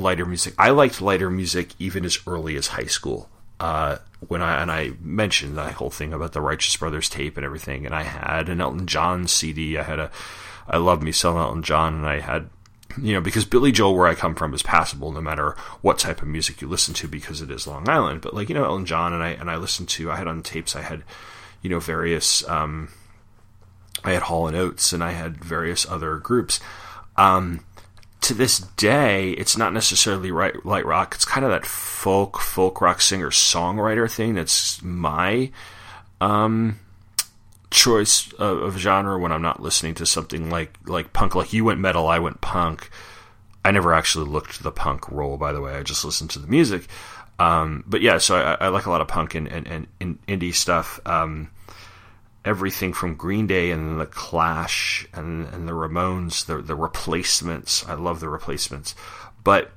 lighter music. I liked lighter music even as early as high school. Uh, when I and I mentioned that whole thing about the Righteous Brothers tape and everything, and I had an Elton John CD. I had a, I love me some Elton John, and I had, you know, because Billy Joel, where I come from, is passable no matter what type of music you listen to because it is Long Island. But like you know, Elton John, and I and I listened to, I had on tapes, I had, you know, various, um, I had Hall and Oates, and I had various other groups. Um, to this day, it's not necessarily right, light rock. It's kind of that folk, folk rock singer songwriter thing. That's my um, choice of, of, genre when I'm not listening to something like like punk. Like you went metal, I went punk. I never actually looked the punk role, by the way. I just listened to the music. Um, but yeah, so I, I, like a lot of punk and, and, and, indie stuff. Um, everything from Green Day and the Clash and, and the Ramones, the the replacements. I love the replacements. But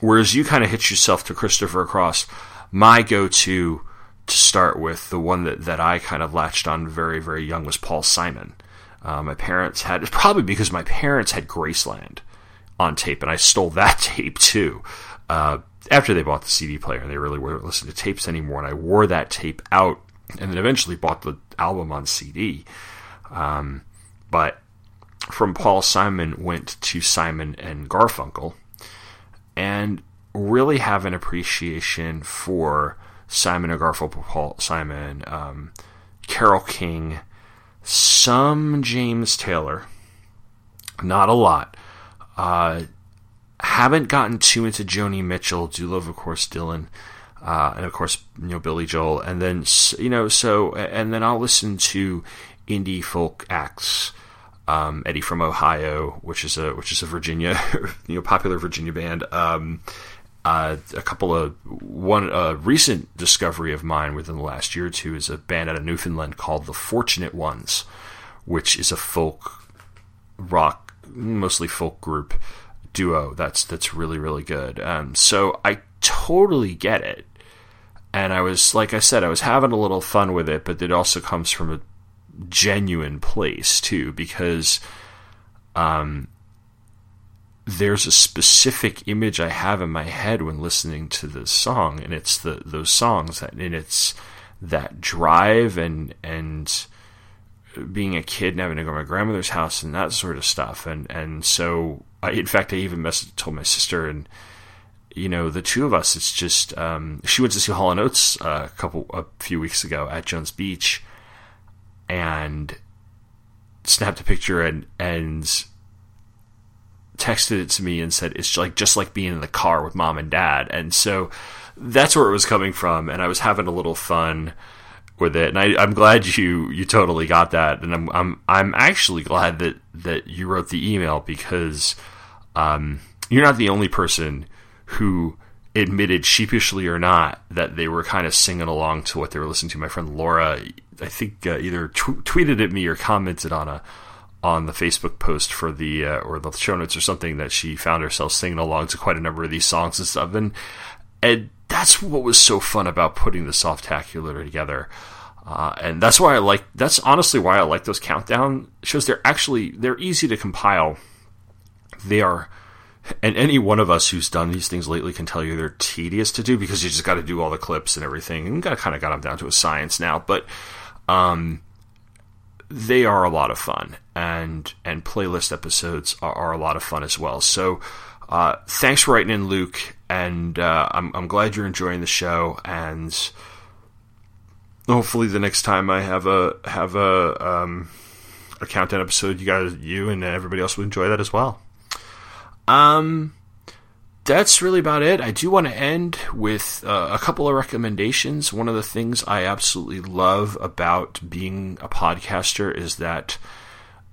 whereas you kind of hit yourself to Christopher Cross, my go to to start with, the one that, that I kind of latched on very, very young was Paul Simon. Uh, my parents had, probably because my parents had Graceland on tape, and I stole that tape too. Uh, after they bought the CD player, and they really weren't listening to tapes anymore, and I wore that tape out and then eventually bought the album on CD. Um, but from Paul Simon went to Simon and Garfunkel, and really have an appreciation for Simon and Garfunkel, Paul Simon, um, Carole King, some James Taylor, not a lot. Uh, haven't gotten too into Joni Mitchell. Do love, of course, Dylan uh, and of course you know Billy Joel, and then you know so and then I'll listen to indie folk acts. Um, Eddie from Ohio, which is a which is a Virginia, you know, popular Virginia band. Um, uh, a couple of one uh, recent discovery of mine within the last year or two is a band out of Newfoundland called the Fortunate Ones, which is a folk rock, mostly folk group duo. That's that's really really good. Um, so I totally get it and I was like I said, I was having a little fun with it, but it also comes from a genuine place too, because um, there's a specific image I have in my head when listening to this song, and it's the those songs that and it's that drive and and being a kid and having to go to my grandmother's house and that sort of stuff, and and so I, in fact I even messaged told my sister and you know, the two of us, it's just um, she went to see Hall and Oates uh, a couple a few weeks ago at Jones Beach, and snapped a picture and and texted it to me and said it's like just like being in the car with mom and dad, and so that's where it was coming from, and I was having a little fun with it, and I, am glad you you totally got that, and I'm I'm I'm actually glad that that you wrote the email because um, you're not the only person who admitted sheepishly or not that they were kind of singing along to what they were listening to. My friend Laura, I think, uh, either tweeted at me or commented on a on the Facebook post for the uh, or the show notes or something that she found herself singing along to quite a number of these songs and stuff. And and that's what was so fun about putting the soft Softacular together. Uh, and that's why I like. That's honestly why I like those countdown shows. They're actually they're easy to compile. They are and any one of us who's done these things lately can tell you they're tedious to do because you just got to do all the clips and everything. And got kind of got them down to a science now. But um, they are a lot of fun. And and playlist episodes are, are a lot of fun as well. So uh, thanks for writing in luke. And uh, I'm, I'm glad you're enjoying the show. And hopefully the next time i have a have a um, a countdown episode you guys you and everybody else will enjoy that as well um, that's really about it. I do want to end with uh, a couple of recommendations. One of the things I absolutely love about being a podcaster is that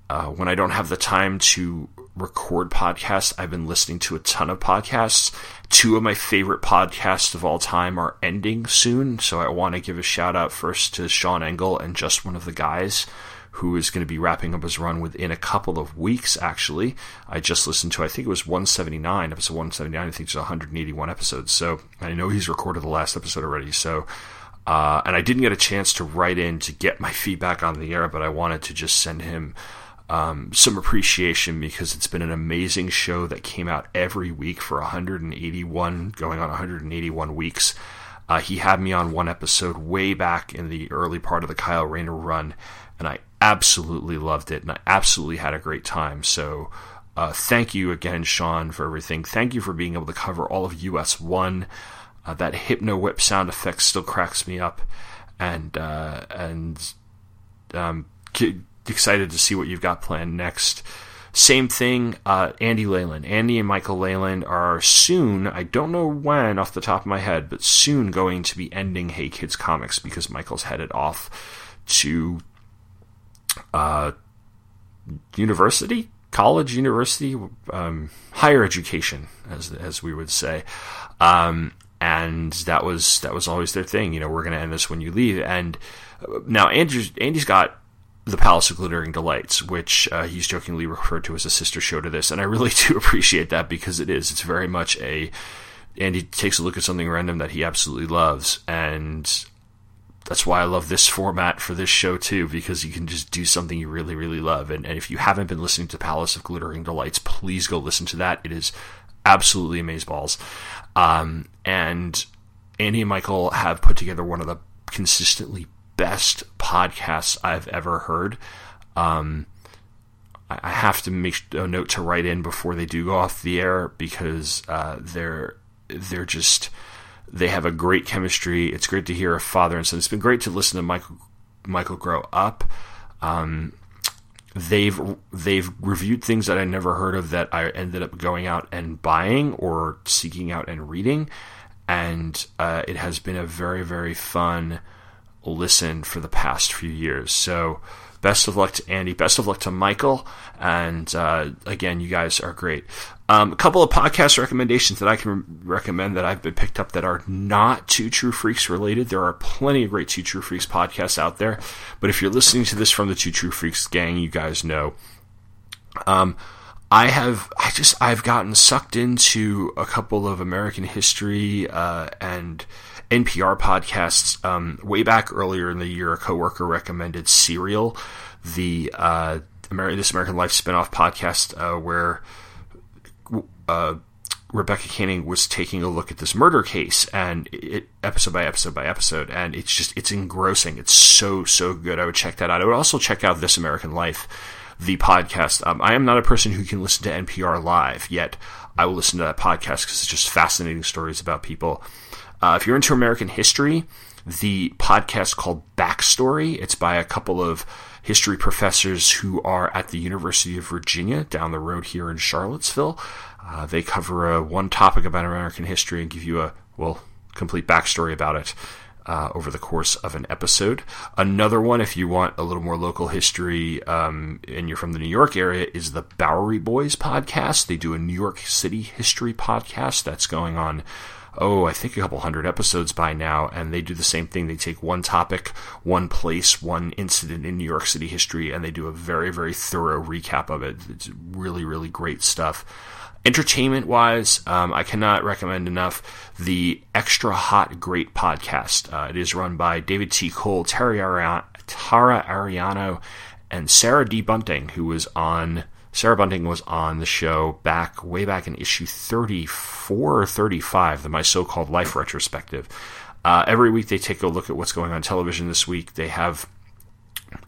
uh, when I don't have the time to record podcasts, I've been listening to a ton of podcasts. Two of my favorite podcasts of all time are ending soon, so I want to give a shout out first to Sean Engel and just one of the guys who is going to be wrapping up his run within a couple of weeks, actually. I just listened to, I think it was 179, episode 179. I think it's 181 episodes. So I know he's recorded the last episode already. So, uh, and I didn't get a chance to write in to get my feedback on the air, but I wanted to just send him. Um, some appreciation because it's been an amazing show that came out every week for 181, going on 181 weeks. Uh, he had me on one episode way back in the early part of the Kyle Rayner run, and I absolutely loved it and I absolutely had a great time. So, uh, thank you again, Sean, for everything. Thank you for being able to cover all of US 1. Uh, that hypno whip sound effect still cracks me up. And, uh, and, um, excited to see what you've got planned next. same thing, uh, Andy Leyland. Andy and Michael Leyland are soon, I don't know when off the top of my head, but soon going to be ending Hey Kids Comics because Michael's headed off to uh, university, college, university, um, higher education, as as we would say. Um, and that was that was always their thing. You know, we're going to end this when you leave. And uh, now Andrew's, Andy's got the Palace of Glittering Delights, which uh, he's jokingly referred to as a sister show to this, and I really do appreciate that because it is. It's very much a Andy takes a look at something random that he absolutely loves, and that's why I love this format for this show too, because you can just do something you really, really love. And, and if you haven't been listening to Palace of Glittering Delights, please go listen to that. It is absolutely amazeballs. Um, and Andy and Michael have put together one of the consistently best podcasts I've ever heard. Um, I have to make a note to write in before they do go off the air because uh, they're they're just they have a great chemistry. It's great to hear a father and son. It's been great to listen to Michael Michael grow up. Um, they've they've reviewed things that I never heard of that I ended up going out and buying or seeking out and reading, and uh, it has been a very very fun listen for the past few years. So best of luck to Andy. Best of luck to Michael. And uh, again, you guys are great. Um, a couple of podcast recommendations that I can recommend that I've been picked up that are not Two True Freaks related. There are plenty of great Two True Freaks podcasts out there. But if you're listening to this from the Two True Freaks gang, you guys know. Um, I have, I just, I've gotten sucked into a couple of American history uh, and NPR podcasts. Um, way back earlier in the year, a coworker recommended Serial, the uh, Ameri- This American Life spinoff podcast, uh, where uh, Rebecca Canning was taking a look at this murder case and it, episode by episode by episode, and it's just it's engrossing. It's so so good. I would check that out. I would also check out This American Life, the podcast. Um, I am not a person who can listen to NPR live yet. I will listen to that podcast because it's just fascinating stories about people. Uh, if you're into American history, the podcast called Backstory. It's by a couple of history professors who are at the University of Virginia down the road here in Charlottesville. Uh, they cover a, one topic about American history and give you a well complete backstory about it. Uh, over the course of an episode. Another one, if you want a little more local history um, and you're from the New York area, is the Bowery Boys podcast. They do a New York City history podcast that's going on oh, I think a couple hundred episodes by now, and they do the same thing. They take one topic, one place, one incident in New York City history, and they do a very, very thorough recap of it. It's really, really great stuff. Entertainment wise, um, I cannot recommend enough the Extra Hot Great podcast. Uh, it is run by David T. Cole, Terry Tara Ariano, and Sarah D. Bunting, who was on Sarah Bunting was on the show back way back in issue 34 or 35, the My So-Called Life retrospective. Uh, every week they take a look at what's going on television this week. They have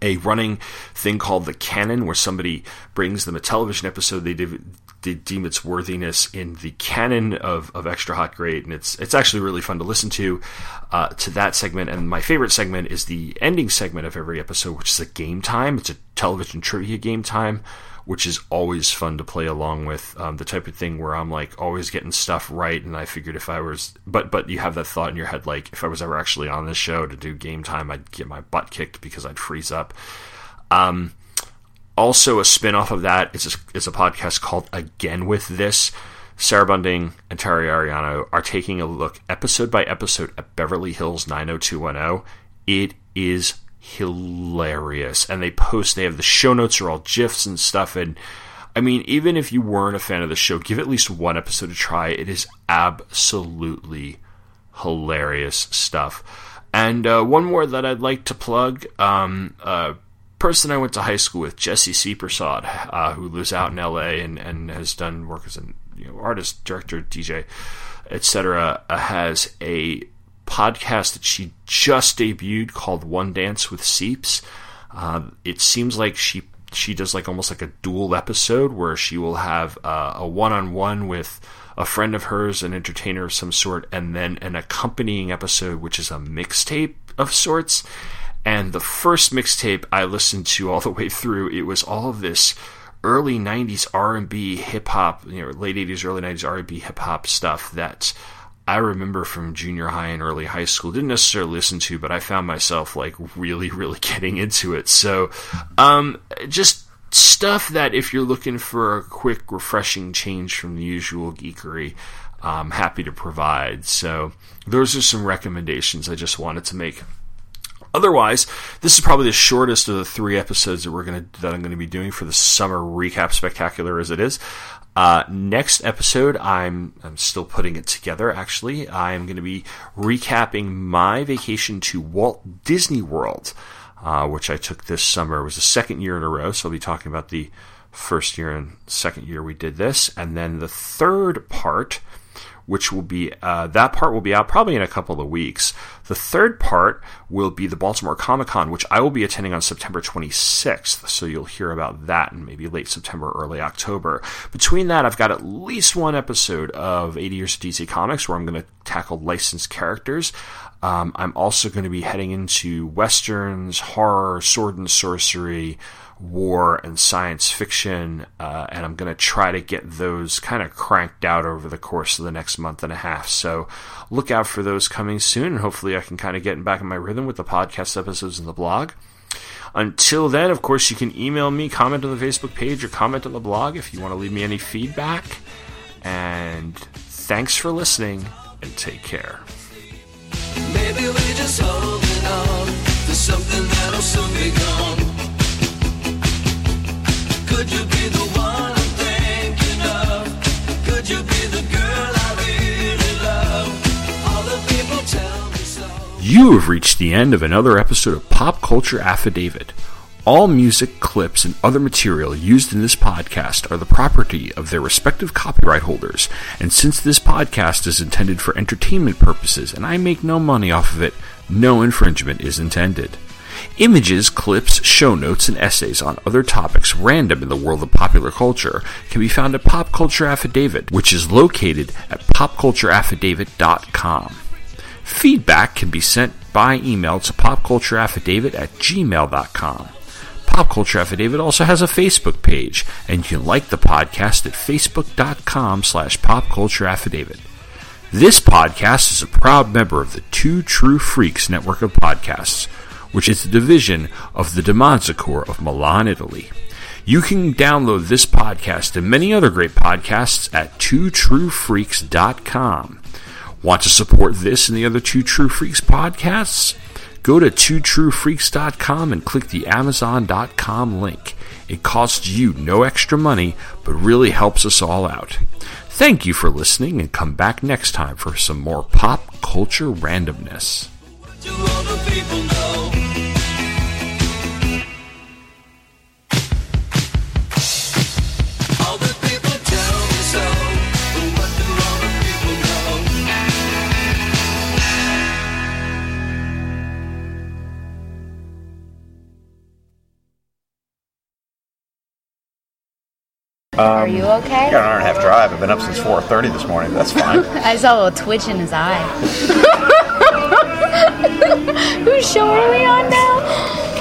a running thing called the canon, where somebody brings them a television episode they, de- they deem its worthiness in the canon of, of Extra Hot Great, and it's it's actually really fun to listen to uh, to that segment. And my favorite segment is the ending segment of every episode, which is a game time. It's a television trivia game time which is always fun to play along with. Um, the type of thing where I'm like always getting stuff right, and I figured if I was, but but you have that thought in your head like if I was ever actually on this show to do game time, I'd get my butt kicked because I'd freeze up. Um, also, a spin off of that is a, is a podcast called Again with This. Sarah Bunting and Terry Ariano are taking a look episode by episode at Beverly Hills 90210. It is hilarious. And they post, they have the show notes are all GIFs and stuff. And I mean, even if you weren't a fan of the show, give at least one episode a try. It is absolutely hilarious stuff. And uh, one more that I'd like to plug. Um, uh, person I went to high school with, Jesse C. Uh, who lives out in LA and, and has done work as an you know, artist, director, DJ, etc., uh, has a podcast that she just debuted called One Dance with Seeps. Uh, it seems like she she does like almost like a dual episode where she will have uh, a one on one with a friend of hers, an entertainer of some sort, and then an accompanying episode which is a mixtape of sorts. And the first mixtape I listened to all the way through, it was all of this early '90s R&B, hip hop, you know, late '80s, early '90s R&B, hip hop stuff that I remember from junior high and early high school. Didn't necessarily listen to, but I found myself like really, really getting into it. So, um, just stuff that if you're looking for a quick, refreshing change from the usual geekery, I'm happy to provide. So, those are some recommendations I just wanted to make. Otherwise, this is probably the shortest of the three episodes that we're gonna that I'm going to be doing for the summer recap spectacular as it is. Uh, next episode, I'm I'm still putting it together. Actually, I'm going to be recapping my vacation to Walt Disney World, uh, which I took this summer. It was the second year in a row, so I'll be talking about the first year and second year we did this, and then the third part which will be uh, that part will be out probably in a couple of weeks. The third part will be the Baltimore Comic Con, which I will be attending on September 26th. So you'll hear about that in maybe late September, early October. Between that, I've got at least one episode of 80 Years of DC Comics where I'm going to tackle licensed characters. Um, I'm also going to be heading into westerns, horror, sword and sorcery war and science fiction, uh, and I'm going to try to get those kind of cranked out over the course of the next month and a half. So look out for those coming soon, and hopefully I can kind of get back in my rhythm with the podcast episodes and the blog. Until then, of course, you can email me, comment on the Facebook page, or comment on the blog if you want to leave me any feedback. And thanks for listening, and take care. You have reached the end of another episode of Pop Culture Affidavit. All music, clips, and other material used in this podcast are the property of their respective copyright holders, and since this podcast is intended for entertainment purposes and I make no money off of it, no infringement is intended. Images, clips, show notes, and essays on other topics random in the world of popular culture can be found at Pop Culture Affidavit, which is located at popcultureaffidavit.com. Feedback can be sent by email to popcultureaffidavit at gmail.com. Pop Culture Affidavit also has a Facebook page, and you can like the podcast at facebook.com slash popcultureaffidavit. This podcast is a proud member of the Two True Freaks network of podcasts, which is a division of the Demonzicore of Milan, Italy. You can download this podcast and many other great podcasts at twotruefreaks.com. Want to support this and the other Two True Freaks podcasts? Go to twotruefreaks.com and click the amazon.com link. It costs you no extra money, but really helps us all out. Thank you for listening and come back next time for some more pop culture randomness. Are you okay? Um, Got an hour and a half drive. I've been up since 4:30 this morning. That's fine. I saw a little twitch in his eye. Whose show are we on now?